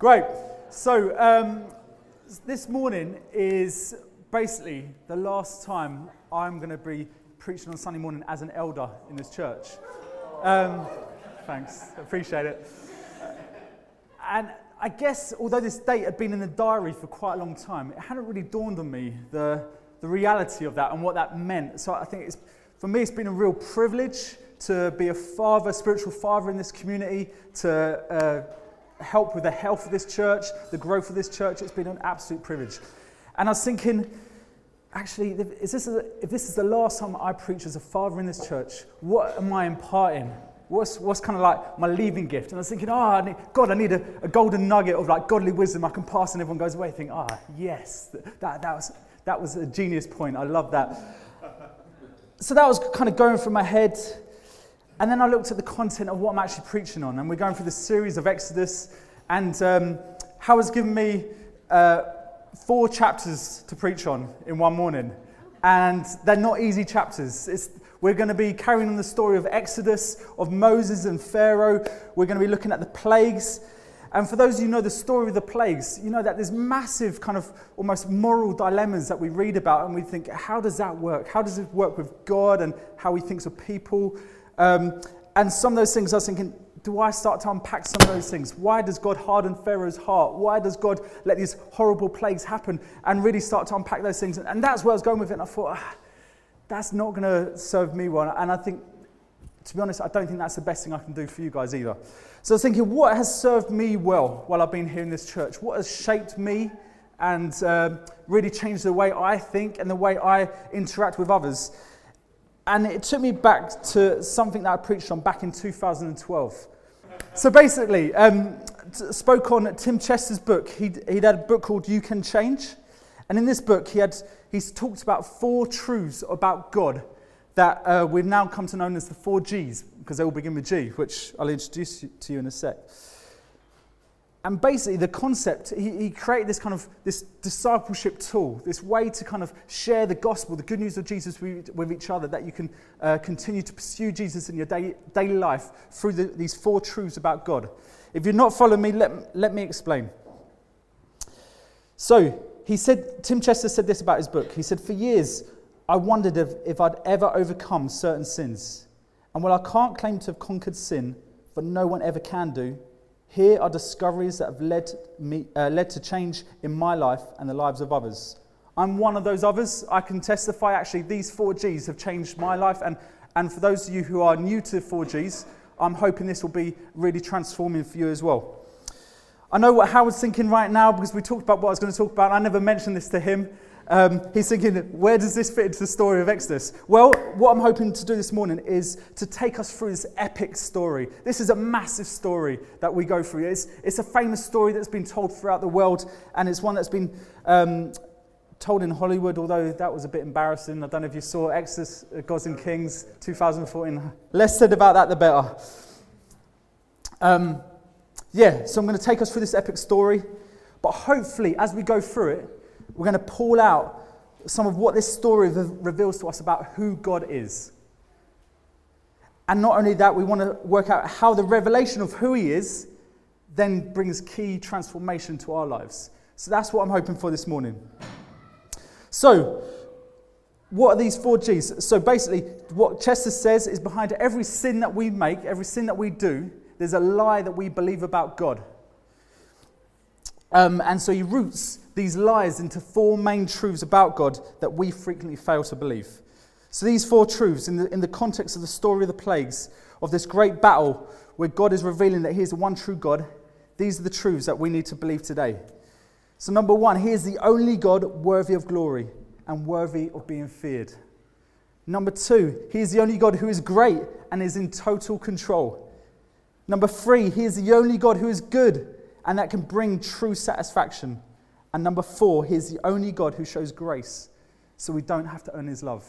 Great. So, um, this morning is basically the last time I'm going to be preaching on Sunday morning as an elder in this church. Um, thanks, appreciate it. And I guess, although this date had been in the diary for quite a long time, it hadn't really dawned on me the, the reality of that and what that meant. So I think it's, for me, it's been a real privilege to be a father, spiritual father in this community, to uh, help with the health of this church, the growth of this church. It's been an absolute privilege. And I was thinking, actually, is this a, if this is the last time I preach as a father in this church, what am I imparting? What's, what's kind of like my leaving gift? And I was thinking, oh, I need, God, I need a, a, golden nugget of like godly wisdom I can pass, and everyone goes away. Think, ah, oh, yes, that, that, was, that was a genius point. I love that. So that was kind of going through my head. And then I looked at the content of what I'm actually preaching on. And we're going through the series of Exodus. And um, Howard's given me uh, four chapters to preach on in one morning. And they're not easy chapters. It's, we're going to be carrying on the story of Exodus, of Moses and Pharaoh. We're going to be looking at the plagues. And for those of you who know the story of the plagues, you know that there's massive kind of almost moral dilemmas that we read about and we think, how does that work? How does it work with God and how he thinks of people? Um, and some of those things I was thinking, do I start to unpack some of those things? Why does God harden Pharaoh's heart? Why does God let these horrible plagues happen? And really start to unpack those things. And that's where I was going with it. And I thought, ah, that's not going to serve me well. And I think, to be honest, I don't think that's the best thing I can do for you guys either. So I was thinking, what has served me well while I've been here in this church? What has shaped me and um, really changed the way I think and the way I interact with others? And it took me back to something that I preached on back in 2012. So basically, um, spoke on Tim Chester's book. He'd, he'd had a book called You Can Change. And in this book, he had, he's talked about four truths about God that uh, we've now come to know as the four G's, because they all begin with G, which I'll introduce to you in a sec and basically the concept he, he, created this kind of this discipleship tool this way to kind of share the gospel the good news of jesus with, with each other that you can uh, continue to pursue jesus in your day, daily life through the, these four truths about god. If you're not following me let, let me explain. So he said tim chester said this about his book. He said for years i wondered if, if i'd ever overcome certain sins. And while i can't claim to have conquered sin but no one ever can do here are discoveries that have led, me, uh, led to change in my life and the lives of others. I'm one of those others. I can testify actually, these four G's have changed my life. And, and for those of you who are new to 4Gs, I'm hoping this will be really transforming for you as well. I know what Howard's thinking right now because we talked about what I was going to talk about. I never mentioned this to him. Um, he's thinking, where does this fit into the story of Exodus? Well, what I'm hoping to do this morning is to take us through this epic story. This is a massive story that we go through. It's, it's a famous story that's been told throughout the world, and it's one that's been um, told in Hollywood, although that was a bit embarrassing. I don't know if you saw Exodus, uh, Gods and Kings 2014. Less said about that, the better. Um, yeah, so I'm going to take us through this epic story, but hopefully, as we go through it, we're going to pull out some of what this story reveals to us about who God is. And not only that, we want to work out how the revelation of who He is then brings key transformation to our lives. So that's what I'm hoping for this morning. So, what are these four G's? So, basically, what Chester says is behind every sin that we make, every sin that we do, there's a lie that we believe about God. Um, and so he roots these lies into four main truths about God that we frequently fail to believe. So, these four truths, in the, in the context of the story of the plagues, of this great battle where God is revealing that He is the one true God, these are the truths that we need to believe today. So, number one, He is the only God worthy of glory and worthy of being feared. Number two, He is the only God who is great and is in total control. Number three, He is the only God who is good and that can bring true satisfaction. And number four, He is the only God who shows grace so we don't have to earn His love.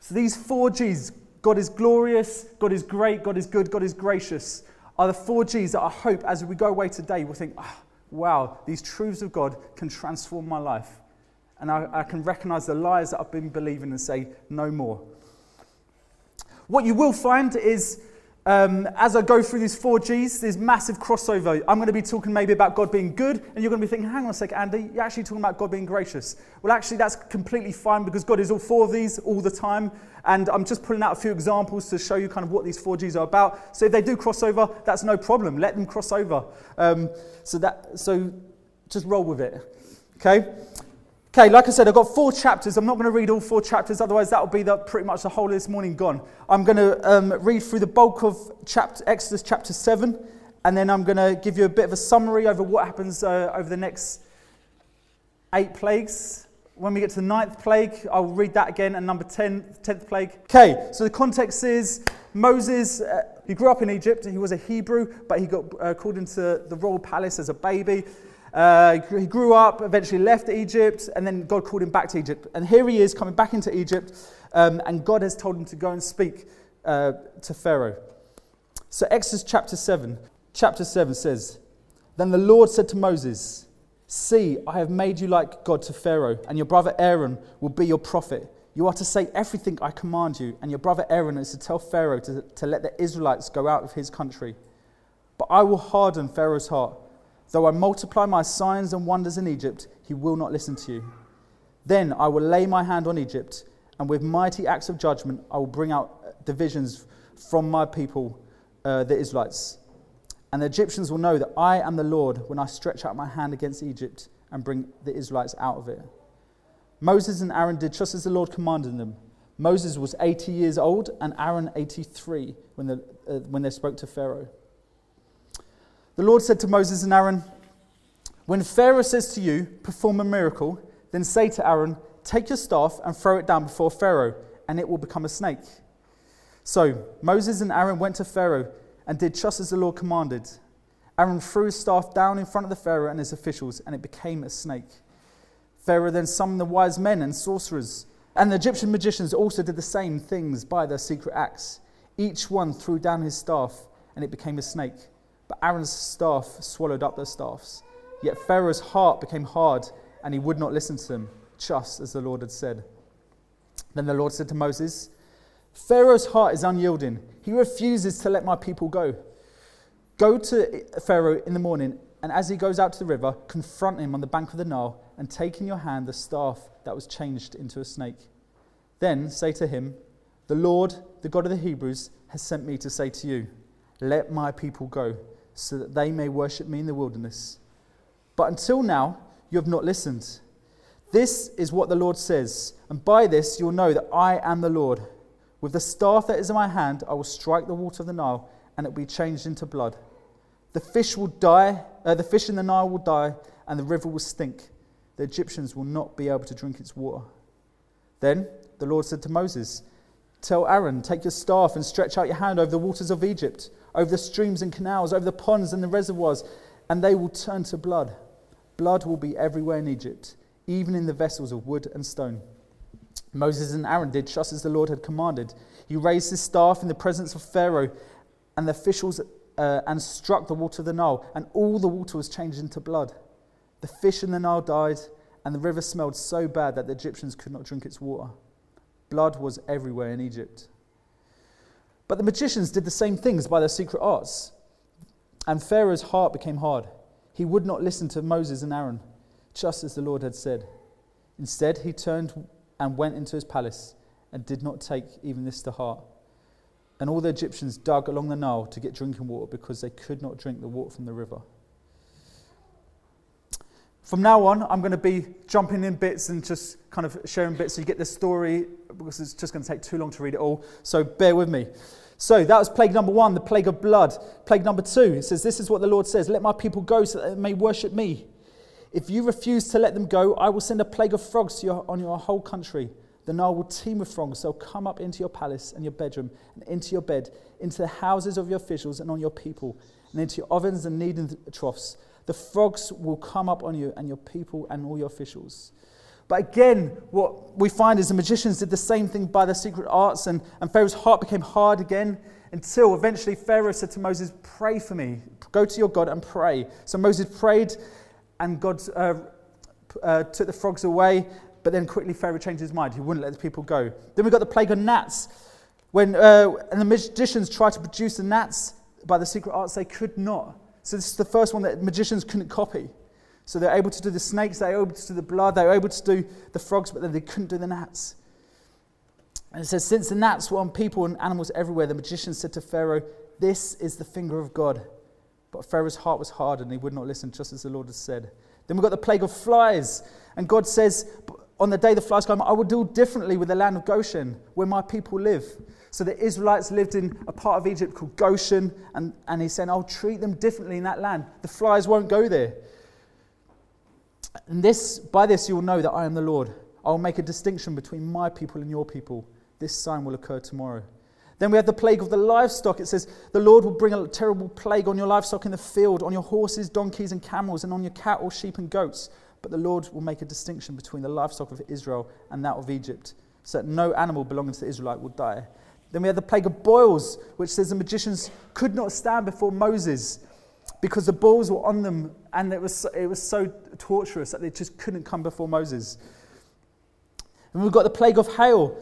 So these four G's God is glorious, God is great, God is good, God is gracious are the four G's that I hope as we go away today we'll think, oh, wow, these truths of God can transform my life. And I, I can recognize the lies that I've been believing and say, no more. What you will find is um, as I go through these four G's, there's massive crossover. I'm going to be talking maybe about God being good, and you're going to be thinking, hang on a second, Andy, you're actually talking about God being gracious. Well, actually, that's completely fine because God is all four of these all the time. And I'm just pulling out a few examples to show you kind of what these four G's are about. So if they do cross over, that's no problem. Let them cross over. Um, so, that, so just roll with it. Okay? Okay, like I said, I've got four chapters. I'm not going to read all four chapters, otherwise, that will be the, pretty much the whole of this morning gone. I'm going to um, read through the bulk of chapter, Exodus chapter 7, and then I'm going to give you a bit of a summary over what happens uh, over the next eight plagues. When we get to the ninth plague, I'll read that again, and number 10, 10th plague. Okay, so the context is Moses, uh, he grew up in Egypt. He was a Hebrew, but he got uh, called into the royal palace as a baby. Uh, he grew up, eventually left Egypt, and then God called him back to Egypt. And here he is coming back into Egypt, um, and God has told him to go and speak uh, to Pharaoh. So, Exodus chapter 7, chapter 7 says, Then the Lord said to Moses, See, I have made you like God to Pharaoh, and your brother Aaron will be your prophet. You are to say everything I command you, and your brother Aaron is to tell Pharaoh to, to let the Israelites go out of his country. But I will harden Pharaoh's heart Though I multiply my signs and wonders in Egypt, he will not listen to you. Then I will lay my hand on Egypt, and with mighty acts of judgment, I will bring out divisions from my people, uh, the Israelites. And the Egyptians will know that I am the Lord when I stretch out my hand against Egypt and bring the Israelites out of it. Moses and Aaron did just as the Lord commanded them. Moses was 80 years old, and Aaron 83 when, the, uh, when they spoke to Pharaoh. The Lord said to Moses and Aaron, When Pharaoh says to you, perform a miracle, then say to Aaron, Take your staff and throw it down before Pharaoh, and it will become a snake. So Moses and Aaron went to Pharaoh and did just as the Lord commanded. Aaron threw his staff down in front of the Pharaoh and his officials, and it became a snake. Pharaoh then summoned the wise men and sorcerers, and the Egyptian magicians also did the same things by their secret acts. Each one threw down his staff, and it became a snake. But Aaron's staff swallowed up their staffs. Yet Pharaoh's heart became hard, and he would not listen to them, just as the Lord had said. Then the Lord said to Moses, Pharaoh's heart is unyielding. He refuses to let my people go. Go to Pharaoh in the morning, and as he goes out to the river, confront him on the bank of the Nile, and take in your hand the staff that was changed into a snake. Then say to him, The Lord, the God of the Hebrews, has sent me to say to you, Let my people go so that they may worship me in the wilderness. But until now, you have not listened. This is what the Lord says, and by this you'll know that I am the Lord. With the staff that is in my hand, I will strike the water of the Nile, and it will be changed into blood. The fish will die, uh, the fish in the Nile will die, and the river will stink. The Egyptians will not be able to drink its water. Then the Lord said to Moses, Tell Aaron, take your staff and stretch out your hand over the waters of Egypt over the streams and canals, over the ponds and the reservoirs, and they will turn to blood. Blood will be everywhere in Egypt, even in the vessels of wood and stone. Moses and Aaron did just as the Lord had commanded. He raised his staff in the presence of Pharaoh and the officials uh, and struck the water of the Nile, and all the water was changed into blood. The fish in the Nile died, and the river smelled so bad that the Egyptians could not drink its water. Blood was everywhere in Egypt. But the magicians did the same things by their secret arts. And Pharaoh's heart became hard. He would not listen to Moses and Aaron, just as the Lord had said. Instead, he turned and went into his palace and did not take even this to heart. And all the Egyptians dug along the Nile to get drinking water because they could not drink the water from the river. From now on, I'm going to be jumping in bits and just kind of sharing bits so you get the story because it's just going to take too long to read it all. So bear with me. So that was plague number one, the plague of blood. Plague number two, it says, This is what the Lord says Let my people go so that they may worship me. If you refuse to let them go, I will send a plague of frogs your, on your whole country. The Nile will teem with frogs. They'll come up into your palace and your bedroom, and into your bed, into the houses of your officials and on your people, and into your ovens and kneading troughs. The frogs will come up on you and your people and all your officials. But again, what we find is the magicians did the same thing by their secret arts, and, and Pharaoh's heart became hard again until eventually Pharaoh said to Moses, Pray for me. Go to your God and pray. So Moses prayed, and God uh, uh, took the frogs away, but then quickly Pharaoh changed his mind. He wouldn't let the people go. Then we got the plague of gnats. When, uh, and the magicians tried to produce the gnats by the secret arts, they could not. So this is the first one that magicians couldn't copy. So they're able to do the snakes, they're able to do the blood, they're able to do the frogs, but then they couldn't do the gnats. And it says, Since the gnats were on people and animals everywhere, the magician said to Pharaoh, This is the finger of God. But Pharaoh's heart was hard and he would not listen, just as the Lord had said. Then we've got the plague of flies. And God says, On the day the flies come, I will deal differently with the land of Goshen, where my people live. So the Israelites lived in a part of Egypt called Goshen, and, and he's saying, I'll treat them differently in that land. The flies won't go there. And this, by this you will know that I am the Lord. I will make a distinction between my people and your people. This sign will occur tomorrow. Then we have the plague of the livestock. It says, The Lord will bring a terrible plague on your livestock in the field, on your horses, donkeys, and camels, and on your cattle, sheep, and goats. But the Lord will make a distinction between the livestock of Israel and that of Egypt, so that no animal belonging to the Israelite will die. Then we have the plague of boils, which says the magicians could not stand before Moses because the boils were on them and it was, it was so torturous that they just couldn't come before Moses. And we've got the plague of hail.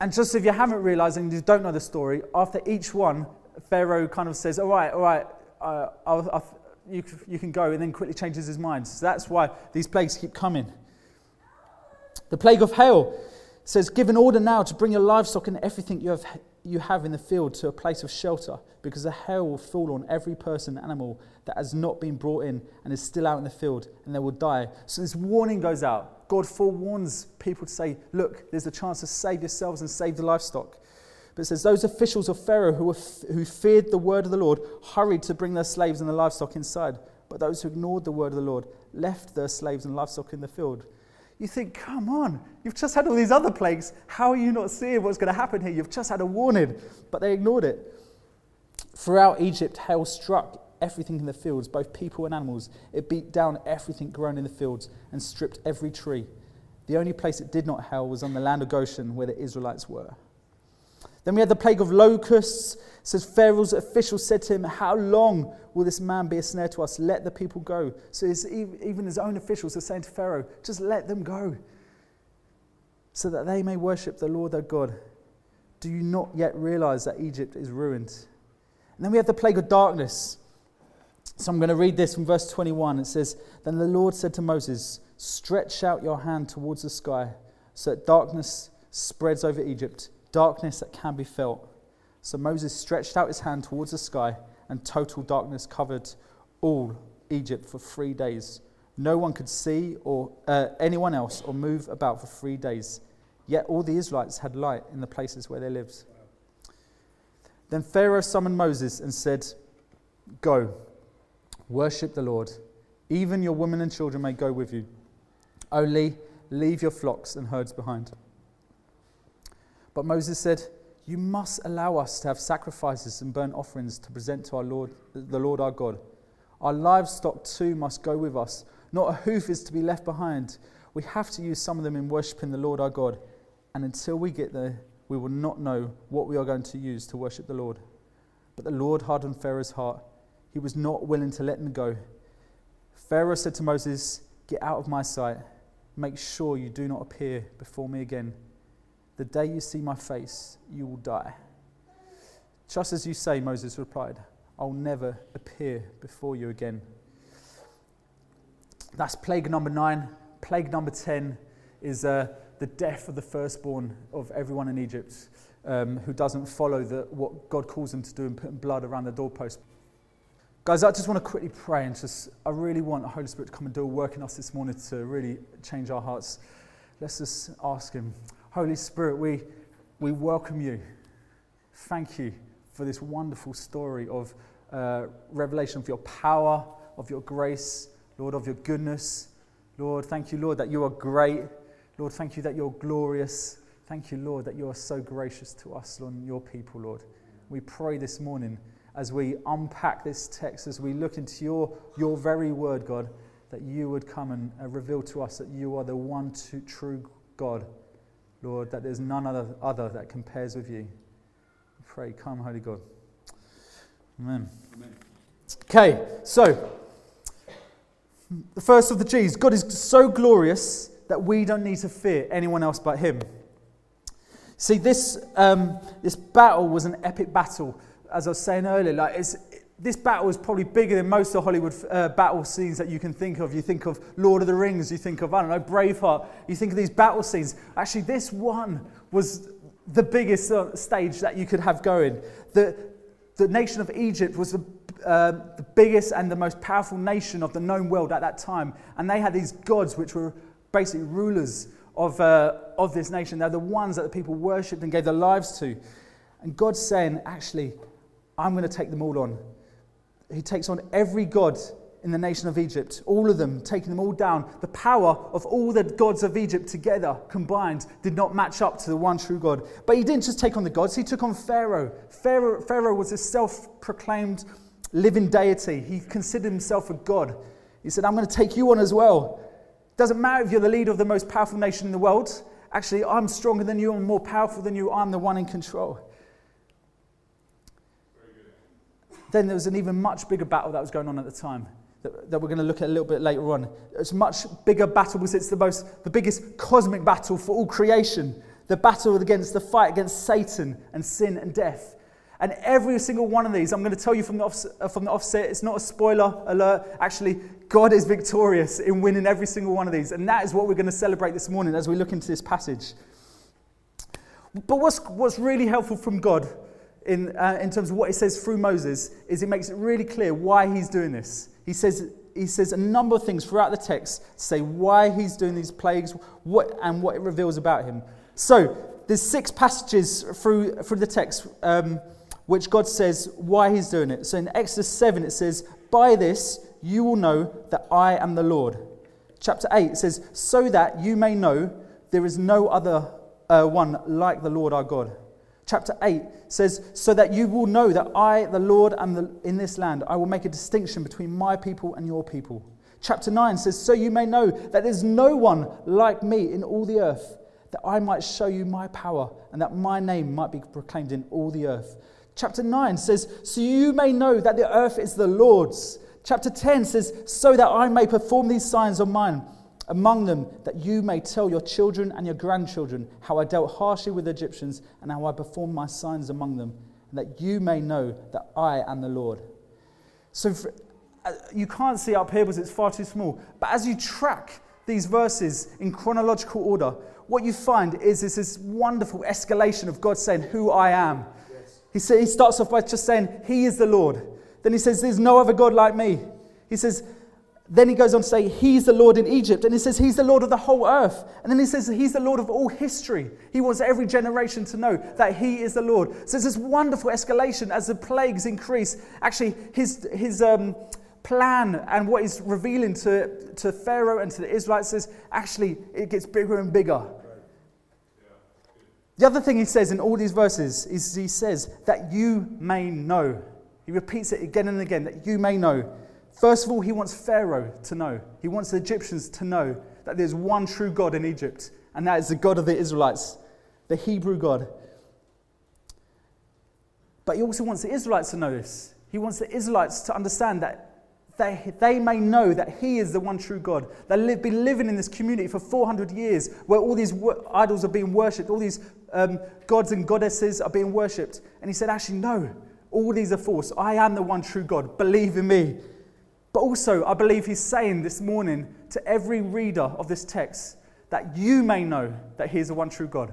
And just if you haven't realized and you don't know the story, after each one, Pharaoh kind of says, All right, all right, uh, I'll, I'll, you, you can go, and then quickly changes his mind. So that's why these plagues keep coming. The plague of hail says, Give an order now to bring your livestock and everything you have you have in the field to a place of shelter, because the hail will fall on every person and animal that has not been brought in and is still out in the field, and they will die. So this warning goes out. God forewarns people to say, Look, there's a chance to save yourselves and save the livestock. But it says, Those officials of Pharaoh who, f- who feared the word of the Lord hurried to bring their slaves and the livestock inside. But those who ignored the word of the Lord left their slaves and livestock in the field. You think, come on, you've just had all these other plagues. How are you not seeing what's going to happen here? You've just had a warning. But they ignored it. Throughout Egypt, hail struck everything in the fields, both people and animals. It beat down everything grown in the fields and stripped every tree. The only place it did not hail was on the land of Goshen, where the Israelites were. Then we had the plague of locusts. It says Pharaoh's officials said to him, How long will this man be a snare to us? Let the people go. So even his own officials are saying to Pharaoh, Just let them go, so that they may worship the Lord their God. Do you not yet realize that Egypt is ruined? And then we have the plague of darkness. So I'm going to read this from verse 21. It says, Then the Lord said to Moses, Stretch out your hand towards the sky, so that darkness spreads over Egypt darkness that can be felt. So Moses stretched out his hand towards the sky, and total darkness covered all Egypt for three days. No one could see or uh, anyone else or move about for three days. Yet all the Israelites had light in the places where they lived. Then Pharaoh summoned Moses and said, Go, worship the Lord. Even your women and children may go with you. Only leave your flocks and herds behind. But Moses said, You must allow us to have sacrifices and burnt offerings to present to our Lord, the Lord our God. Our livestock too must go with us. Not a hoof is to be left behind. We have to use some of them in worshipping the Lord our God. And until we get there, we will not know what we are going to use to worship the Lord. But the Lord hardened Pharaoh's heart. He was not willing to let them go. Pharaoh said to Moses, Get out of my sight. Make sure you do not appear before me again. The day you see my face, you will die. Just as you say, Moses replied, I'll never appear before you again. That's plague number nine. Plague number 10 is uh, the death of the firstborn of everyone in Egypt um, who doesn't follow the, what God calls them to do and putting blood around the doorpost. Guys, I just want to quickly pray and just, I really want the Holy Spirit to come and do a work in us this morning to really change our hearts. Let's just ask Him. Holy Spirit, we, we welcome you. Thank you for this wonderful story of uh, revelation of your power, of your grace, Lord, of your goodness. Lord, thank you, Lord, that you are great. Lord, thank you that you're glorious. Thank you, Lord, that you are so gracious to us, Lord, and your people, Lord. We pray this morning as we unpack this text, as we look into your, your very word, God, that you would come and uh, reveal to us that you are the one true God, Lord, that there's none other, other that compares with you. We pray, come, Holy God. Amen. Amen. Okay, so the first of the G's God is so glorious that we don't need to fear anyone else but Him. See, this, um, this battle was an epic battle, as I was saying earlier. Like this battle is probably bigger than most of the Hollywood uh, battle scenes that you can think of. You think of Lord of the Rings, you think of, I don't know, Braveheart, you think of these battle scenes. Actually, this one was the biggest uh, stage that you could have going. The, the nation of Egypt was the, uh, the biggest and the most powerful nation of the known world at that time. And they had these gods which were basically rulers of, uh, of this nation. They're the ones that the people worshipped and gave their lives to. And God's saying, actually, I'm going to take them all on. He takes on every god in the nation of Egypt, all of them, taking them all down. The power of all the gods of Egypt together combined did not match up to the one true God. But he didn't just take on the gods, he took on Pharaoh. Pharaoh, Pharaoh was a self proclaimed living deity. He considered himself a god. He said, I'm going to take you on as well. Doesn't matter if you're the leader of the most powerful nation in the world. Actually, I'm stronger than you, I'm more powerful than you, I'm the one in control. Then there was an even much bigger battle that was going on at the time that, that we're going to look at a little bit later on. It's a much bigger battle because it's the, most, the biggest cosmic battle for all creation. The battle against the fight against Satan and sin and death. And every single one of these, I'm going to tell you from the, offset, uh, from the offset, it's not a spoiler alert. Actually, God is victorious in winning every single one of these. And that is what we're going to celebrate this morning as we look into this passage. But what's, what's really helpful from God in, uh, in terms of what it says through Moses is it makes it really clear why he's doing this. He says, he says a number of things throughout the text to say why he's doing these plagues what, and what it reveals about him. So, there's six passages through, through the text. Um, which God says why he's doing it. So in Exodus 7, it says, By this you will know that I am the Lord. Chapter 8 says, So that you may know there is no other uh, one like the Lord our God. Chapter 8 says, So that you will know that I, the Lord, am the, in this land. I will make a distinction between my people and your people. Chapter 9 says, So you may know that there's no one like me in all the earth, that I might show you my power and that my name might be proclaimed in all the earth. Chapter 9 says, So you may know that the earth is the Lord's. Chapter 10 says, So that I may perform these signs of mine among them, that you may tell your children and your grandchildren how I dealt harshly with the Egyptians and how I performed my signs among them, and that you may know that I am the Lord. So for, uh, you can't see up here because it's far too small. But as you track these verses in chronological order, what you find is, is this wonderful escalation of God saying, Who I am. He, say, he starts off by just saying, He is the Lord. Then he says, There's no other God like me. He says, then he goes on to say, He's the Lord in Egypt. And he says, He's the Lord of the whole earth. And then he says, He's the Lord of all history. He wants every generation to know that He is the Lord. So there's this wonderful escalation as the plagues increase. Actually, his, his um, plan and what he's revealing to, to Pharaoh and to the Israelites says, actually, it gets bigger and bigger. The other thing he says in all these verses is he says that you may know. He repeats it again and again that you may know. First of all, he wants Pharaoh to know. He wants the Egyptians to know that there's one true God in Egypt, and that is the God of the Israelites, the Hebrew God. But he also wants the Israelites to know this. He wants the Israelites to understand that they, they may know that He is the one true God. They've been living in this community for 400 years where all these idols are being worshipped, all these um, gods and goddesses are being worshipped. And He said, Actually, no, all these are false. I am the one true God. Believe in me. But also, I believe He's saying this morning to every reader of this text that you may know that He is the one true God.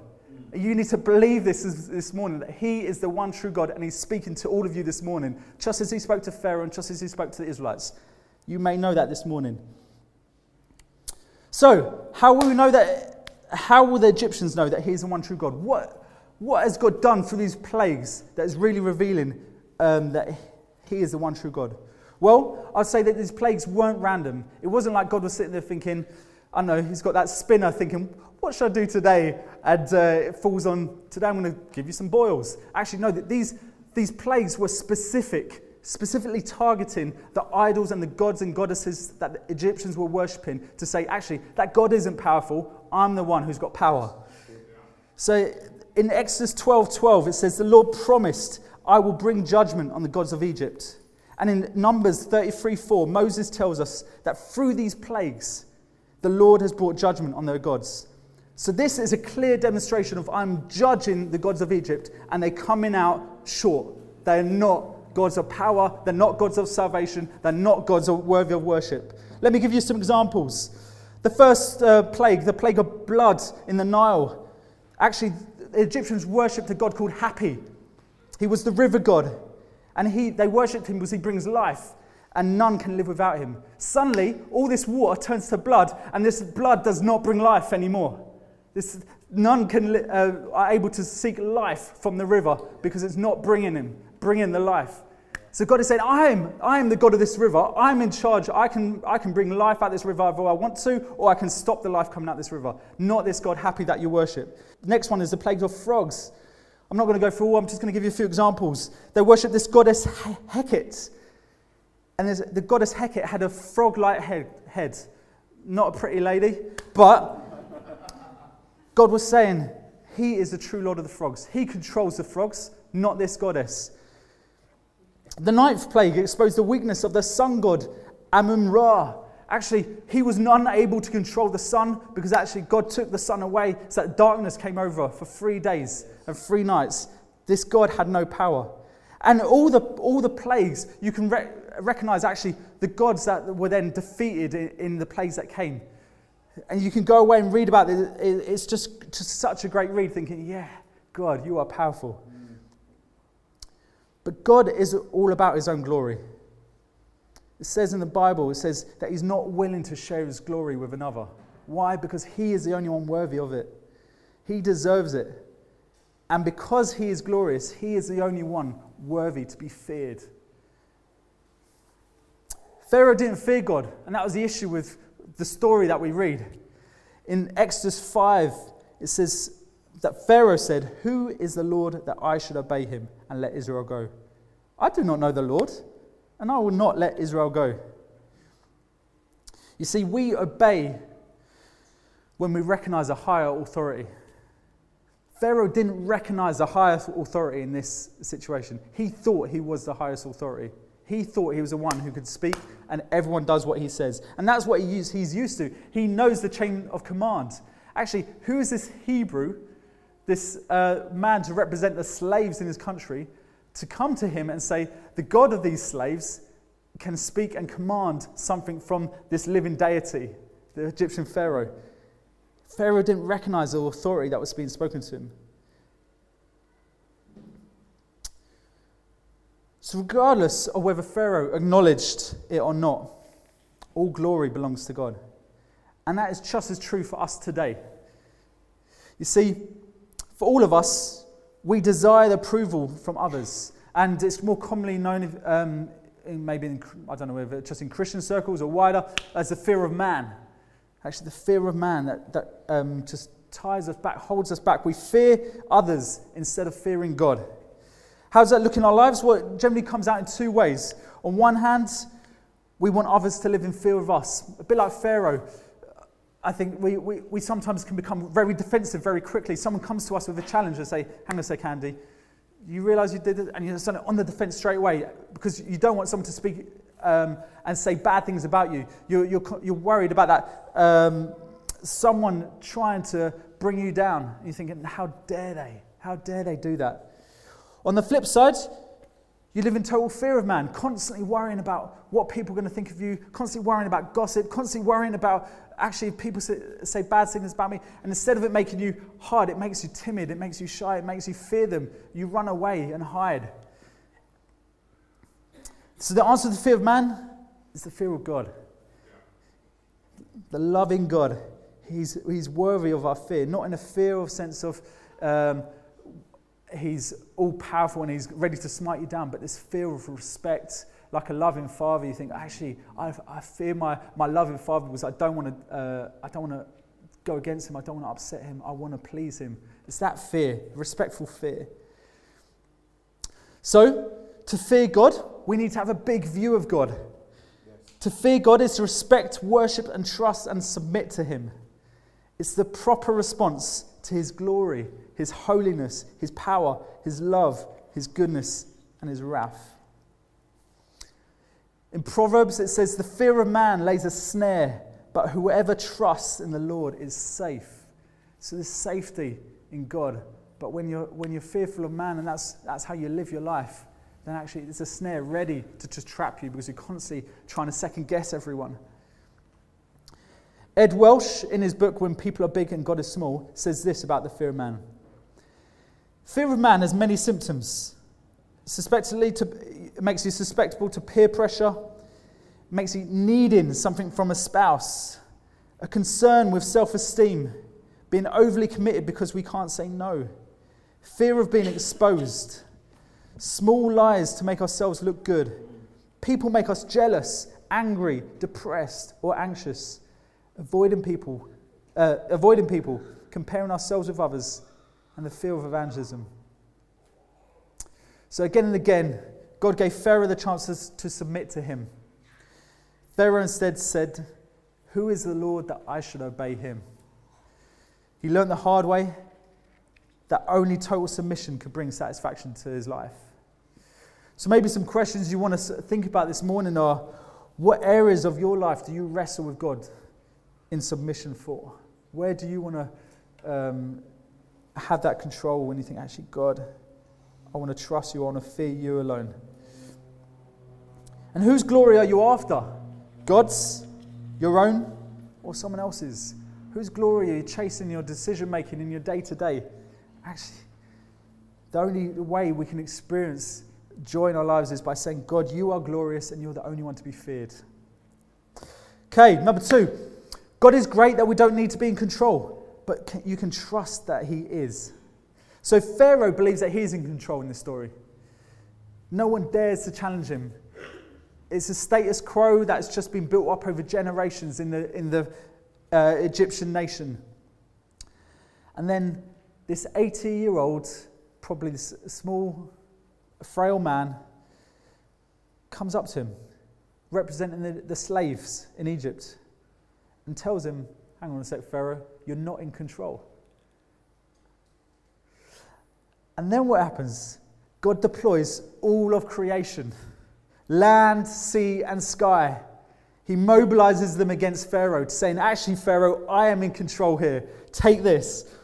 You need to believe this this morning that He is the one true God and He's speaking to all of you this morning, just as He spoke to Pharaoh and just as He spoke to the Israelites. You may know that this morning. So, how will we know that? How will the Egyptians know that He is the one true God? What, What has God done through these plagues that is really revealing um, that He is the one true God? Well, I'd say that these plagues weren't random. It wasn't like God was sitting there thinking, I know, he's got that spinner thinking, what should I do today? And uh, it falls on, today I'm going to give you some boils. Actually, no, that these, these plagues were specific, specifically targeting the idols and the gods and goddesses that the Egyptians were worshipping to say, actually, that God isn't powerful. I'm the one who's got power. So in Exodus 12 12, it says, The Lord promised, I will bring judgment on the gods of Egypt. And in Numbers 33 4, Moses tells us that through these plagues, the Lord has brought judgment on their gods. So, this is a clear demonstration of I'm judging the gods of Egypt, and they're coming out short. They're not gods of power, they're not gods of salvation, they're not gods worthy of worship. Let me give you some examples. The first uh, plague, the plague of blood in the Nile, actually, the Egyptians worshipped a god called Hapi. He was the river god, and he, they worshipped him because he brings life and none can live without him. Suddenly, all this water turns to blood, and this blood does not bring life anymore. This, none can, uh, are able to seek life from the river because it's not bringing him, bringing the life. So God is saying, I am, I am the God of this river. I'm in charge. I can, I can bring life out this river if I want to, or I can stop the life coming out this river. Not this God Hapi that you worship. Next one is the plague of frogs. I'm not going to go through all, I'm just going to give you a few examples. They worship this goddess Heket. And the goddess Heket had a frog like head, head. Not a pretty lady, but God was saying, He is the true Lord of the frogs. He controls the frogs, not this goddess. The ninth plague exposed the weakness of the sun god Amun Ra. Actually, he was unable to control the sun because actually God took the sun away so that darkness came over for three days and three nights. This God had no power. And all the, all the plagues, you can re- recognize actually the gods that were then defeated in, in, the plagues that came. And you can go away and read about it. It's just, just such a great read, thinking, yeah, God, you are powerful. Mm. But God is all about his own glory. It says in the Bible, it says that he's not willing to share his glory with another. Why? Because he is the only one worthy of it. He deserves it. And because he is glorious, he is the only one worthy to be feared. Pharaoh didn't fear God, and that was the issue with the story that we read. In Exodus 5, it says that Pharaoh said, Who is the Lord that I should obey him and let Israel go? I do not know the Lord, and I will not let Israel go. You see, we obey when we recognize a higher authority. Pharaoh didn't recognize the highest authority in this situation. He thought he was the highest authority. He thought he was the one who could speak, and everyone does what he says. And that's what he's used to. He knows the chain of command. Actually, who is this Hebrew, this uh, man to represent the slaves in his country, to come to him and say, The God of these slaves can speak and command something from this living deity, the Egyptian Pharaoh? Pharaoh didn't recognize the authority that was being spoken to him. So, regardless of whether Pharaoh acknowledged it or not, all glory belongs to God. And that is just as true for us today. You see, for all of us, we desire the approval from others. And it's more commonly known, um, in maybe in, I don't know whether just in Christian circles or wider, as the fear of man. Actually, the fear of man that, that um, just ties us back, holds us back. We fear others instead of fearing God. How does that look in our lives? Well, it generally comes out in two ways. On one hand, we want others to live in fear of us. A bit like Pharaoh. I think we, we, we sometimes can become very defensive very quickly. Someone comes to us with a challenge and say, hang on a sec, Andy, you realize you did it? And you're on the defense straight away because you don't want someone to speak um, and say bad things about you. You're, you're, you're worried about that. Um, someone trying to bring you down. You're thinking, how dare they? How dare they do that? On the flip side, you live in total fear of man, constantly worrying about what people are going to think of you, constantly worrying about gossip, constantly worrying about actually people say, say, bad things about me. And instead of it making you hard, it makes you timid, it makes you shy, it makes you fear them. You run away and hide. So the answer to the fear of man is the fear of God. The loving God. He's, he's worthy of our fear, not in a fear of sense of um, he's all powerful and he's ready to smite you down, but this fear of respect, like a loving father, you think, actually, I, I fear my, my loving father because I don't want to, uh, I don't want to go against him, I don't want to upset him, I want to please him. It's that fear, respectful fear. So, to fear God, we need to have a big view of God. Yes. To fear God is to respect, worship, and trust and submit to Him. It's the proper response to His glory, His holiness, His power, His love, His goodness, and His wrath. In Proverbs, it says, The fear of man lays a snare, but whoever trusts in the Lord is safe. So there's safety in God. But when you're, when you're fearful of man and that's, that's how you live your life, then actually it's a snare ready to, to trap you because you're constantly trying to second guess everyone. Ed Welch, in his book When People Are Big and God is Small, says this about the fear of man. Fear of man has many symptoms. Suspectedly to, it makes you susceptible to peer pressure, it makes you needing something from a spouse, a concern with self esteem, being overly committed because we can't say no, fear of being exposed, small lies to make ourselves look good. People make us jealous, angry, depressed, or anxious, avoiding people, uh, avoiding people, comparing ourselves with others, and the fear of evangelism. So, again and again, God gave Pharaoh the chance to submit to him. Pharaoh instead said, Who is the Lord that I should obey him? He learned the hard way that only total submission could bring satisfaction to his life. So, maybe some questions you want to think about this morning are what areas of your life do you wrestle with God in submission for? Where do you want to um, have that control when you think, actually, God, I want to trust you, I want to fear you alone? And whose glory are you after? God's, your own, or someone else's? Whose glory are you chasing in your decision making in your day to day? Actually, the only way we can experience joy in our lives is by saying, God, you are glorious and you're the only one to be feared. Okay, number two, God is great that we don't need to be in control, but you can trust that He is. So Pharaoh believes that he's in control in this story. No one dares to challenge him. It's a status quo that's just been built up over generations in the, in the uh, Egyptian nation. And then this 80 year old, probably this small, frail man, comes up to him, representing the, the slaves in Egypt, and tells him, Hang on a sec, Pharaoh, you're not in control. And then what happens? God deploys all of creation land, sea, and sky he mobilizes them against Pharaoh, saying, Actually, Pharaoh, I am in control here. Take this.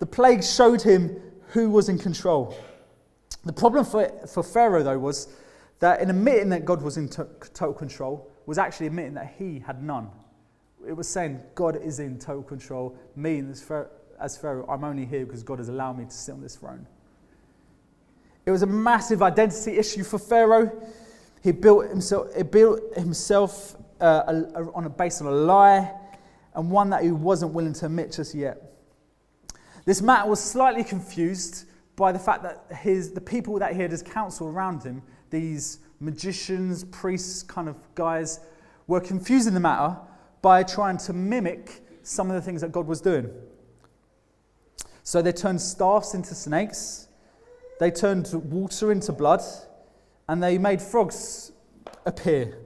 The plague showed him who was in control. The problem for, for Pharaoh, though, was that in admitting that God was in to- total control, was actually admitting that he had none. It was saying, God is in total control. Me, as Pharaoh, I'm only here because God has allowed me to sit on this throne. It was a massive identity issue for Pharaoh. He built himself, he built himself uh, a, a, on a, based on a lie and one that he wasn't willing to admit just yet. This matter was slightly confused by the fact that his, the people that he had as counsel around him, these magicians, priests, kind of guys, were confusing the matter by trying to mimic some of the things that God was doing. So they turned staffs into snakes, they turned water into blood, and they made frogs appear.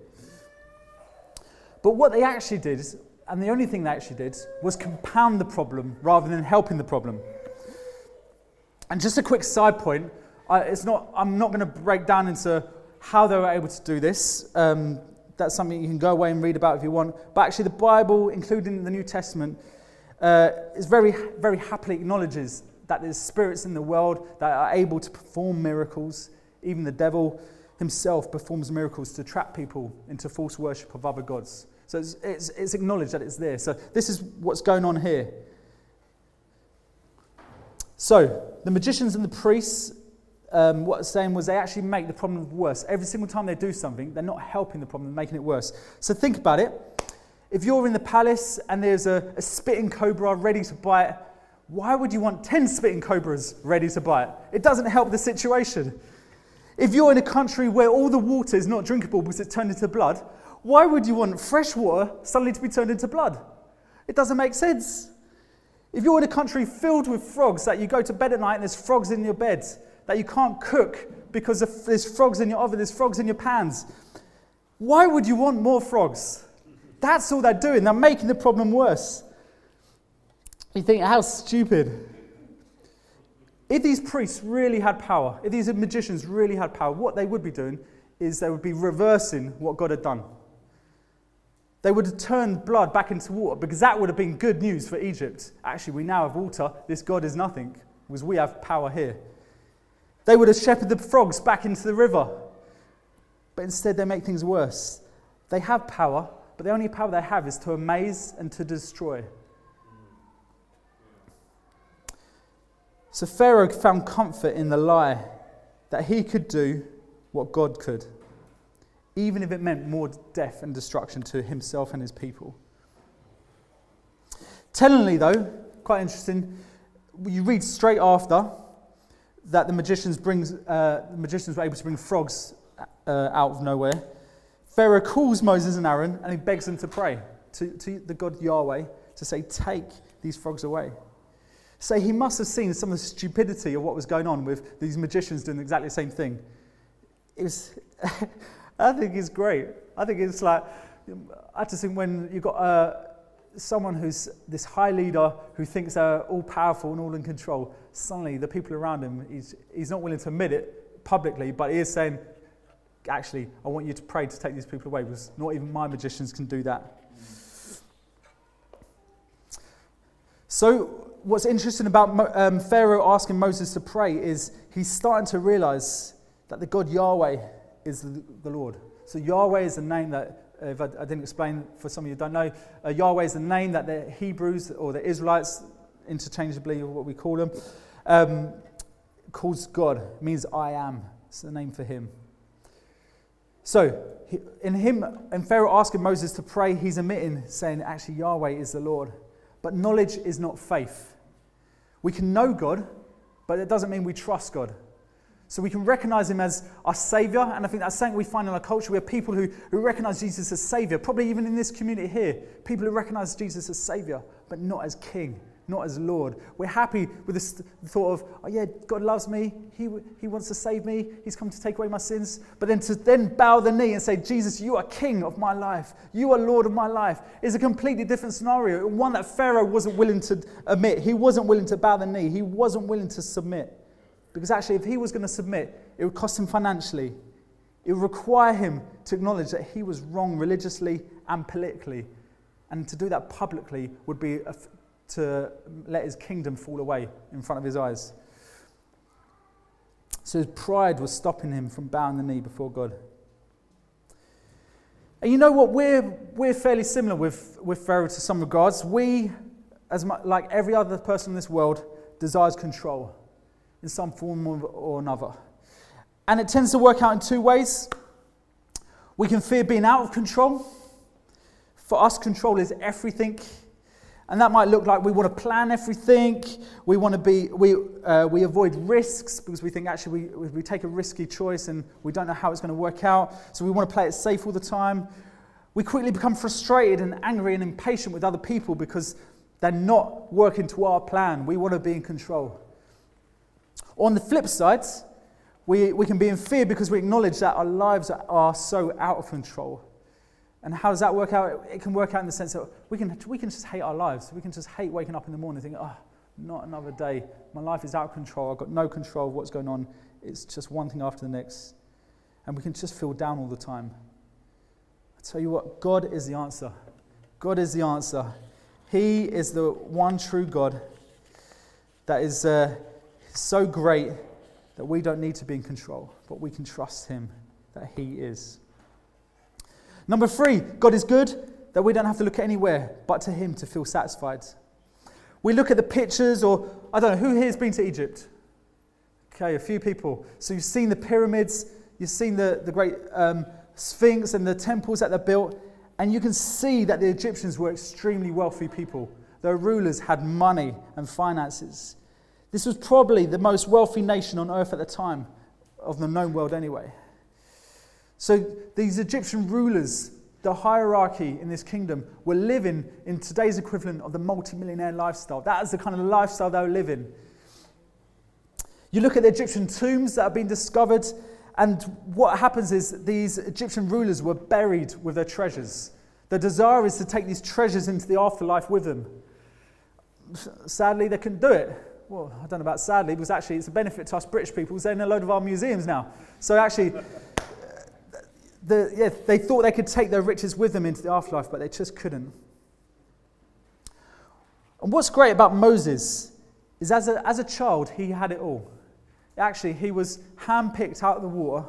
But what they actually did, and the only thing they actually did, was compound the problem rather than helping the problem. And just a quick side point it's not, I'm not going to break down into how they were able to do this. Um, that's something you can go away and read about if you want. But actually, the Bible, including the New Testament, uh, is very, very happily acknowledges that there's spirits in the world that are able to perform miracles, even the devil himself performs miracles to trap people into false worship of other gods. So it's, it's, it's acknowledged that it's there. So this is what's going on here. So the magicians and the priests, um, what I'm saying was they actually make the problem worse. Every single time they do something, they're not helping the problem, they're making it worse. So think about it. If you're in the palace and there's a, a spitting cobra ready to bite, why would you want 10 spitting cobras ready to bite? It doesn't help the situation. If you're in a country where all the water is not drinkable because it's turned into blood, why would you want fresh water suddenly to be turned into blood? It doesn't make sense. If you're in a country filled with frogs, that you go to bed at night and there's frogs in your bed, that you can't cook because there's frogs in your oven, there's frogs in your pans, why would you want more frogs? That's all they're doing. They're making the problem worse. You think, how stupid. If these priests really had power, if these magicians really had power, what they would be doing is they would be reversing what God had done. They would have turned blood back into water because that would have been good news for Egypt. Actually, we now have water. This God is nothing because we have power here. They would have shepherded the frogs back into the river. But instead, they make things worse. They have power, but the only power they have is to amaze and to destroy. So Pharaoh found comfort in the lie that he could do what God could, even if it meant more death and destruction to himself and his people. Tellingly, though, quite interesting, you read straight after that the magicians, brings, uh, the magicians were able to bring frogs uh, out of nowhere. Pharaoh calls Moses and Aaron and he begs them to pray to, to the God Yahweh to say, Take these frogs away. So he must have seen some of the stupidity of what was going on with these magicians doing exactly the same thing. It was, I think it's great. I think it's like, I just think when you've got uh, someone who's this high leader who thinks they're all powerful and all in control, suddenly the people around him, he's, he's not willing to admit it publicly, but he is saying, actually, I want you to pray to take these people away because not even my magicians can do that. So, what's interesting about um, Pharaoh asking Moses to pray is he's starting to realize that the God Yahweh is the, Lord. So, Yahweh is the name that, if I, I, didn't explain for some of you who don't know, uh, Yahweh is the name that the Hebrews or the Israelites, interchangeably, what we call them, um, calls God. Means I am. It's the name for him. So, in him, and Pharaoh asking Moses to pray, he's admitting, saying, actually, Yahweh is the Lord. But knowledge is not faith. We can know God, but it doesn't mean we trust God. So we can recognize him as our Savior, and I think that's something we find in our culture. We have people who, who recognize Jesus as Savior, probably even in this community here, people who recognize Jesus as Savior, but not as King not as Lord. We're happy with the thought of, oh yeah, God loves me. He, he wants to save me. He's come to take away my sins. But then to then bow the knee and say, Jesus, you are King of my life. You are Lord of my life is a completely different scenario. One that Pharaoh wasn't willing to admit. He wasn't willing to bow the knee. He wasn't willing to submit. Because actually, if he was going to submit, it would cost him financially. It would require him to acknowledge that he was wrong religiously and politically. And to do that publicly would be a, to let his kingdom fall away in front of his eyes. So his pride was stopping him from bowing the knee before God. And you know what? We're, we're fairly similar with, with Pharaoh to some regards. We, as much, like every other person in this world, desires control in some form or another. And it tends to work out in two ways. We can fear being out of control. For us, control is everything and that might look like we want to plan everything. We want to be, we, uh, we avoid risks because we think actually we, we take a risky choice and we don't know how it's going to work out. So we want to play it safe all the time. We quickly become frustrated and angry and impatient with other people because they're not working to our plan. We want to be in control. On the flip side, we, we can be in fear because we acknowledge that our lives are so out of control. And how does that work out? It can work out in the sense that we can, we can just hate our lives. We can just hate waking up in the morning and think, oh, not another day. My life is out of control. I've got no control of what's going on. It's just one thing after the next. And we can just feel down all the time. I tell you what, God is the answer. God is the answer. He is the one true God that is uh, so great that we don't need to be in control, but we can trust Him that He is. Number three, God is good, that we don't have to look anywhere but to Him to feel satisfied. We look at the pictures, or I don't know, who here has been to Egypt? Okay, a few people. So you've seen the pyramids, you've seen the, the great um, sphinx and the temples that they built, and you can see that the Egyptians were extremely wealthy people. their rulers had money and finances. This was probably the most wealthy nation on earth at the time, of the known world anyway. So these Egyptian rulers, the hierarchy in this kingdom, were living in today's equivalent of the multimillionaire lifestyle. That is the kind of lifestyle they were living. You look at the Egyptian tombs that have been discovered, and what happens is these Egyptian rulers were buried with their treasures. The desire is to take these treasures into the afterlife with them. Sadly, they couldn't do it. Well, I don't know about sadly, because actually it's a benefit to us British people. They're in a load of our museums now. So actually, the, yeah, they thought they could take their riches with them into the afterlife, but they just couldn't. And what's great about Moses is as a, as a child, he had it all. Actually, he was handpicked out of the water,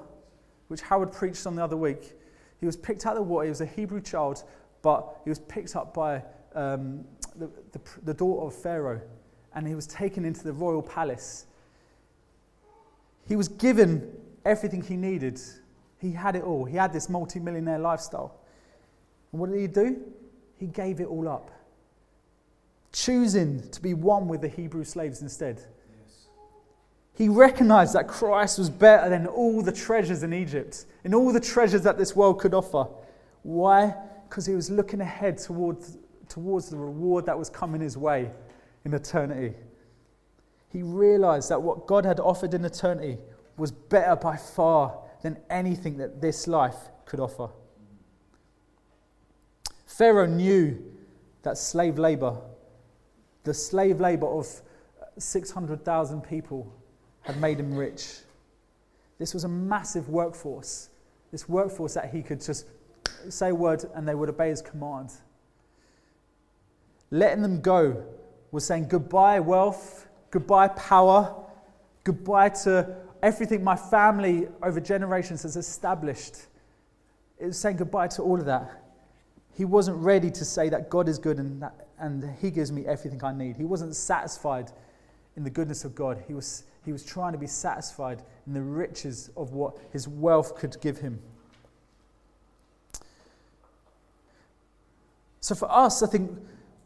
which Howard preached on the other week. He was picked out of the water. He was a Hebrew child, but he was picked up by um, the, the, the daughter of Pharaoh, and he was taken into the royal palace. He was given everything he needed. He had it all. He had this multi-millionaire lifestyle. And what did he do? He gave it all up, choosing to be one with the Hebrew slaves instead. He recognized that Christ was better than all the treasures in Egypt, in all the treasures that this world could offer. Why? Because he was looking ahead towards, towards the reward that was coming his way in eternity. He realized that what God had offered in eternity was better by far than anything that this life could offer. Pharaoh knew that slave labor, the slave labor of 600,000 people, had made him rich. This was a massive workforce. This workforce that he could just say a word and they would obey his command. Letting them go was saying goodbye, wealth, goodbye, power, goodbye to everything my family over generations has established. It was saying goodbye to all of that. He wasn't ready to say that God is good and, that, and He gives me everything I need. He wasn't satisfied in the goodness of God. He was, he was trying to be satisfied in the riches of what his wealth could give him. So for us, I think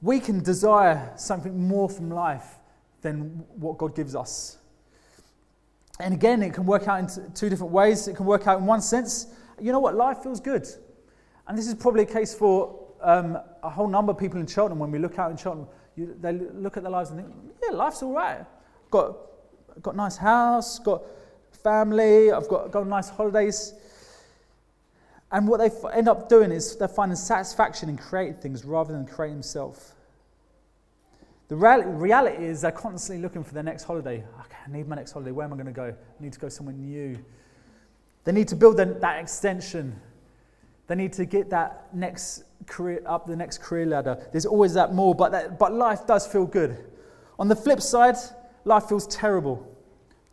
we can desire something more from life than what God gives us. And again, it can work out in two different ways. It can work out in one sense, you know what, life feels good. And this is probably a case for um, a whole number of people in Cheltenham. When we look out in Cheltenham, you, they look at their lives and think, yeah, life's all right. Got, got nice house, got family, I've got, got nice holidays. And what they f- end up doing is they're finding satisfaction in creating things rather than creating themselves. The reality is they're constantly looking for their next holiday. Okay, I need my next holiday. Where am I going to go? I need to go somewhere new. They need to build that extension. They need to get that next career up the next career ladder. There's always that more, but, that, but life does feel good. On the flip side, life feels terrible.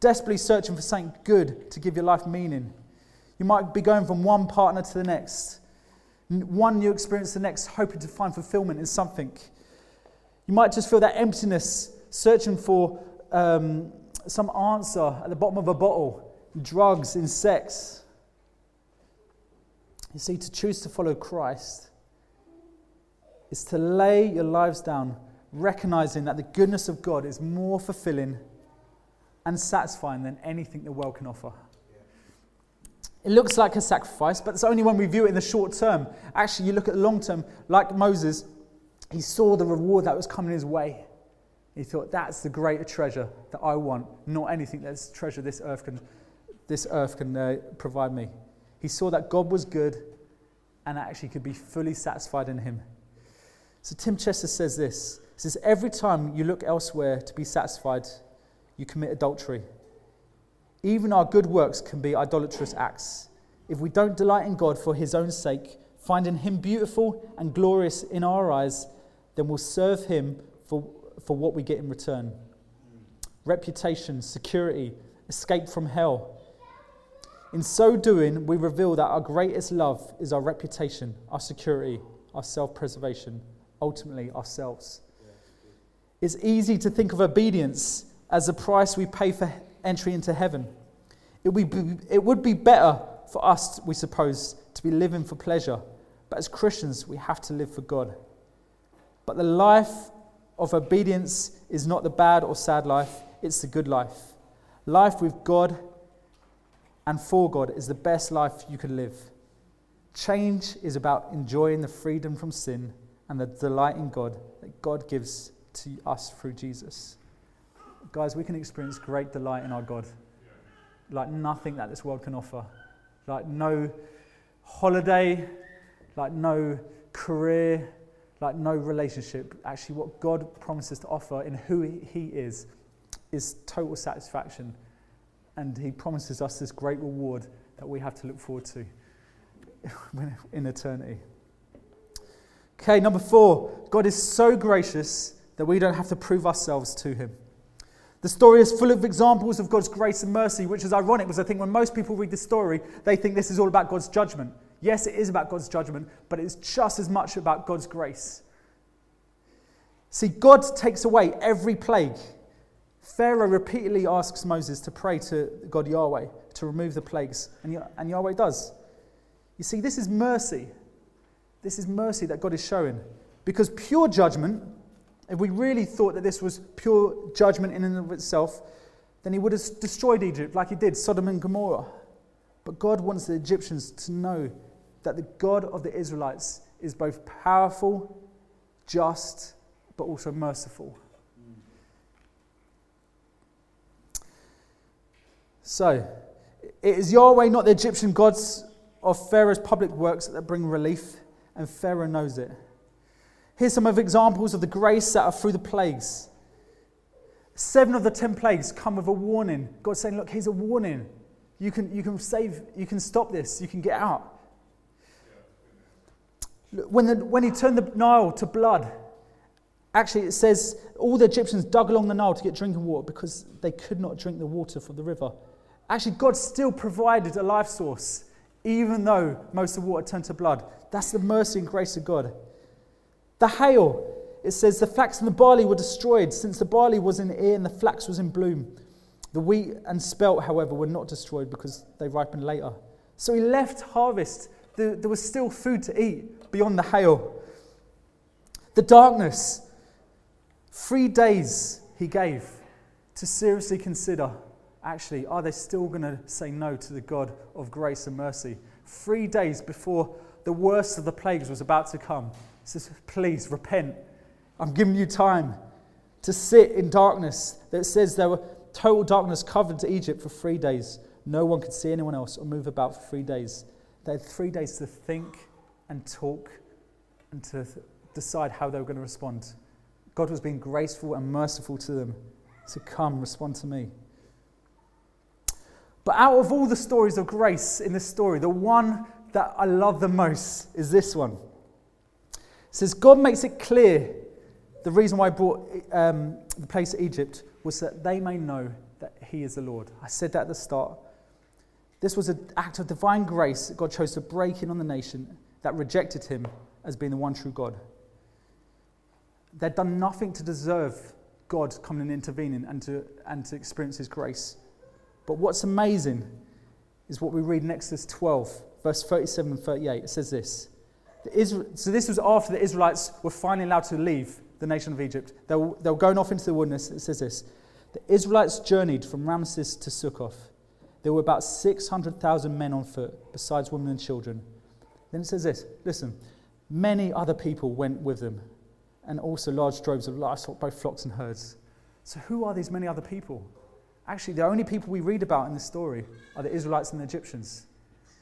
Desperately searching for something good to give your life meaning. You might be going from one partner to the next, one new experience to the next, hoping to find fulfillment in something. You might just feel that emptiness, searching for um, some answer at the bottom of a bottle drugs, in sex. You see, to choose to follow Christ is to lay your lives down, recognizing that the goodness of God is more fulfilling and satisfying than anything the world can offer. It looks like a sacrifice, but it's only when we view it in the short term. Actually, you look at the long term, like Moses, he saw the reward that was coming his way. He thought, that's the greater treasure that I want, not anything that's treasure this earth can, this earth can uh, provide me. He saw that God was good and actually could be fully satisfied in him. So Tim Chester says this. He says, Every time you look elsewhere to be satisfied, you commit adultery. Even our good works can be idolatrous acts. If we don't delight in God for his own sake, finding him beautiful and glorious in our eyes, then we'll serve him for, for what we get in return reputation, security, escape from hell. In so doing, we reveal that our greatest love is our reputation, our security, our self preservation, ultimately ourselves. It's easy to think of obedience as the price we pay for entry into heaven. It would be, it would be better for us, we suppose, to be living for pleasure. But as Christians, we have to live for God. But the life of obedience is not the bad or sad life, it's the good life. Life with God and for God is the best life you could live. Change is about enjoying the freedom from sin and the delight in God that God gives to us through Jesus. Guys, we can experience great delight in our God, like nothing that this world can offer. Like no holiday, like no career, like no relationship. Actually, what God promises to offer in who He is is total satisfaction. And He promises us this great reward that we have to look forward to in eternity. Okay, number four God is so gracious that we don't have to prove ourselves to Him. The story is full of examples of God's grace and mercy, which is ironic because I think when most people read this story, they think this is all about God's judgment. Yes, it is about God's judgment, but it's just as much about God's grace. See, God takes away every plague. Pharaoh repeatedly asks Moses to pray to God Yahweh to remove the plagues, and, Yahweh does. You see, this is mercy. This is mercy that God is showing. Because pure judgment, if we really thought that this was pure judgment in and of itself, then he would have destroyed Egypt like he did Sodom and Gomorrah. But God wants the Egyptians to know that the God of the Israelites is both powerful, just, but also merciful. So, it is Yahweh, not the Egyptian gods of Pharaoh's public works that bring relief, and Pharaoh knows it. Here's some of examples of the grace that are through the plagues. Seven of the ten plagues come with a warning. God's saying, Look, here's a warning. You can, you can save, you can stop this, you can get out. When, the, when he turned the Nile to blood, actually it says all the Egyptians dug along the Nile to get drinking water because they could not drink the water from the river. Actually, God still provided a life source, even though most of the water turned to blood. That's the mercy and grace of God. The hail, it says the flax and the barley were destroyed, since the barley was in ear and the flax was in bloom. The wheat and spelt, however, were not destroyed because they ripened later. So he left harvest. There, there was still food to eat beyond the hail. The darkness, three days he gave to seriously consider actually, are they still going to say no to the God of grace and mercy? Three days before the worst of the plagues was about to come. He says, Please repent. I'm giving you time to sit in darkness. That says there were total darkness covered to Egypt for three days. No one could see anyone else or move about for three days. They had three days to think and talk and to th- decide how they were going to respond. God was being graceful and merciful to them. To come, respond to me. But out of all the stories of grace in this story, the one that I love the most is this one. It says, God makes it clear the reason why I brought um, the place to Egypt was that they may know that He is the Lord. I said that at the start. This was an act of divine grace that God chose to break in on the nation that rejected Him as being the one true God. They'd done nothing to deserve God coming and intervening and to, and to experience His grace. But what's amazing is what we read in Exodus 12, verse 37 and 38. It says this. Israel, so this was after the Israelites were finally allowed to leave the nation of Egypt. They were, they were going off into the wilderness. It says this. The Israelites journeyed from Ramses to Succoth. There were about 600,000 men on foot, besides women and children. Then it says this listen, many other people went with them, and also large droves of livestock, both flocks and herds. So, who are these many other people? Actually, the only people we read about in this story are the Israelites and the Egyptians.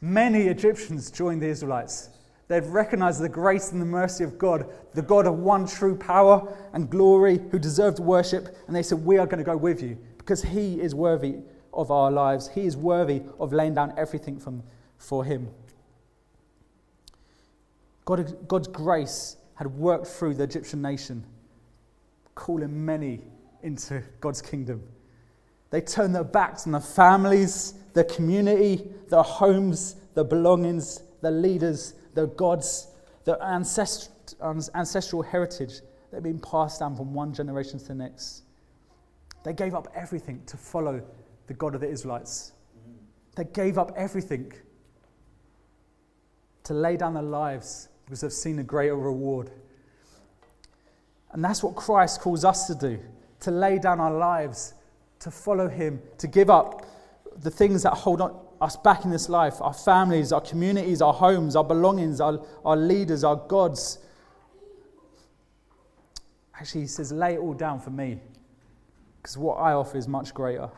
Many Egyptians joined the Israelites. They'd recognized the grace and the mercy of God, the God of one true power and glory who deserved worship, and they said, We are going to go with you because He is worthy of our lives. He is worthy of laying down everything from, for Him. God, God's grace had worked through the Egyptian nation, calling many into God's kingdom. They turned their backs on their families, their community, their homes, their belongings, their leaders, their gods, their ancestral heritage that had been passed down from one generation to the next. They gave up everything to follow the God of the Israelites. They gave up everything to lay down their lives because they've seen a greater reward. And that's what Christ calls us to do to lay down our lives, to follow Him, to give up the things that hold on, us back in this life our families, our communities, our homes, our belongings, our, our leaders, our gods. Actually, He says, lay it all down for me because what I offer is much greater.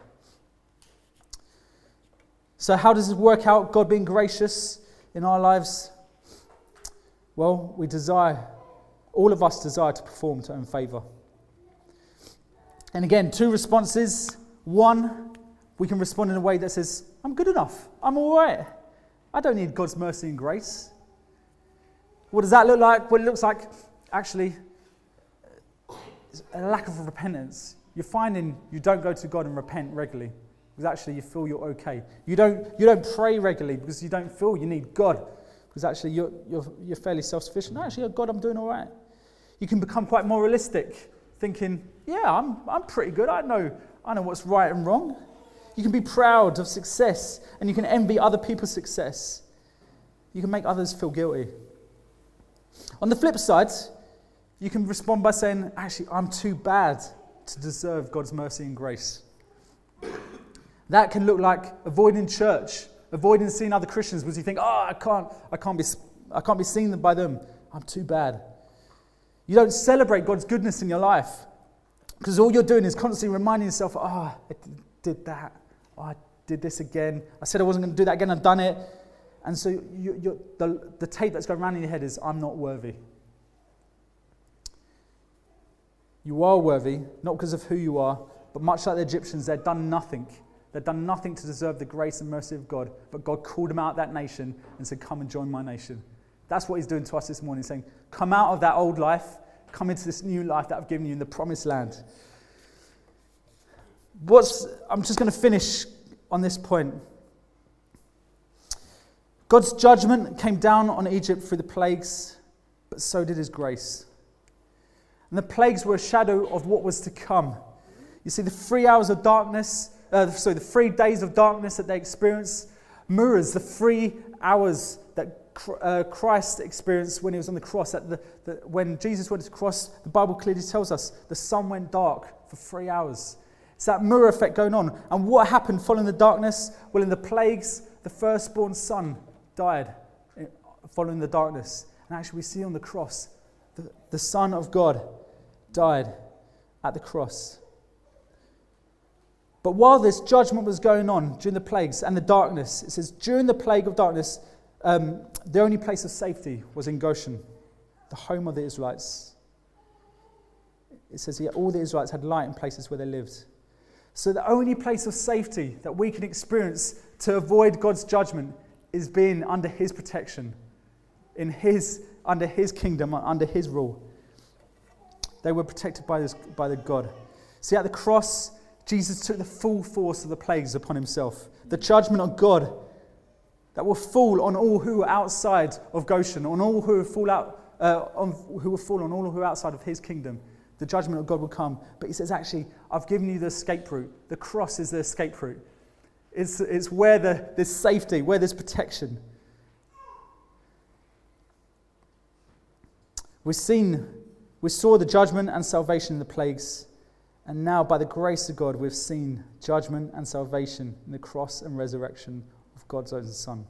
So, how does this work out, God being gracious in our lives? Well, we desire, all of us desire to perform to earn favour. And again, two responses. One, we can respond in a way that says, I'm good enough. I'm all right. I don't need God's mercy and grace. What does that look like? Well, it looks like actually a lack of repentance. You're finding you don't go to God and repent regularly because actually you feel you're okay. You don't, you don't pray regularly because you don't feel you need God because actually you're, you're, you're fairly self sufficient. Actually, God, I'm doing all right. You can become quite moralistic, thinking, yeah, I'm, I'm pretty good. I know, I know what's right and wrong. You can be proud of success and you can envy other people's success. You can make others feel guilty. On the flip side, you can respond by saying, actually, I'm too bad to deserve God's mercy and grace. That can look like avoiding church, avoiding seeing other Christians because you think, oh, I can't, I can't, be, I can't be seen by them. I'm too bad. You don't celebrate God's goodness in your life because all you're doing is constantly reminding yourself, oh, I did that. Oh, I did this again. I said I wasn't going to do that again. I've done it. And so you, the, the tape that's going around in your head is, I'm not worthy. You are worthy, not because of who you are, but much like the Egyptians, they'd done nothing They'd done nothing to deserve the grace and mercy of God, but God called them out of that nation and said, Come and join my nation. That's what He's doing to us this morning, saying, Come out of that old life, come into this new life that I've given you in the promised land. What's, I'm just going to finish on this point. God's judgment came down on Egypt through the plagues, but so did His grace. And the plagues were a shadow of what was to come. You see, the three hours of darkness uh, so the three days of darkness that they experience mirrors the three hours that uh, Christ experienced when he was on the cross. At the, the, when Jesus went to the cross, the Bible clearly tells us the sun went dark for three hours. It's that mirror effect going on. And what happened following the darkness? Well, in the plagues, the firstborn son died following the darkness. And actually, we see on the cross, the, the Son of God died at the cross. But while this judgment was going on during the plagues and the darkness, it says, during the plague of darkness, um, the only place of safety was in Goshen, the home of the Israelites. It says, yeah, all the Israelites had light in places where they lived. So the only place of safety that we can experience to avoid God's judgment is being under His protection, in His, under His kingdom, under His rule. They were protected by, this, by the God. See, at the cross, Jesus took the full force of the plagues upon himself, the judgment of God that will fall on all who are outside of Goshen, on all who fall out, uh, on, who will fall on all who are outside of his kingdom. The judgment of God will come. But he says, actually, I've given you the escape route. The cross is the escape route. It's, it's where the, there's safety, where there's protection. We've seen, we saw the judgment and salvation in the plagues. And now, by the grace of God, we've seen judgment and salvation in the cross and resurrection of God's own Son.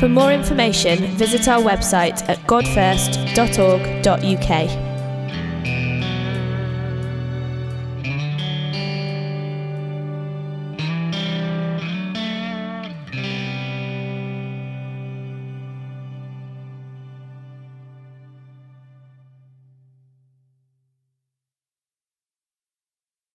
For more information, visit our website at godfirst.org.uk.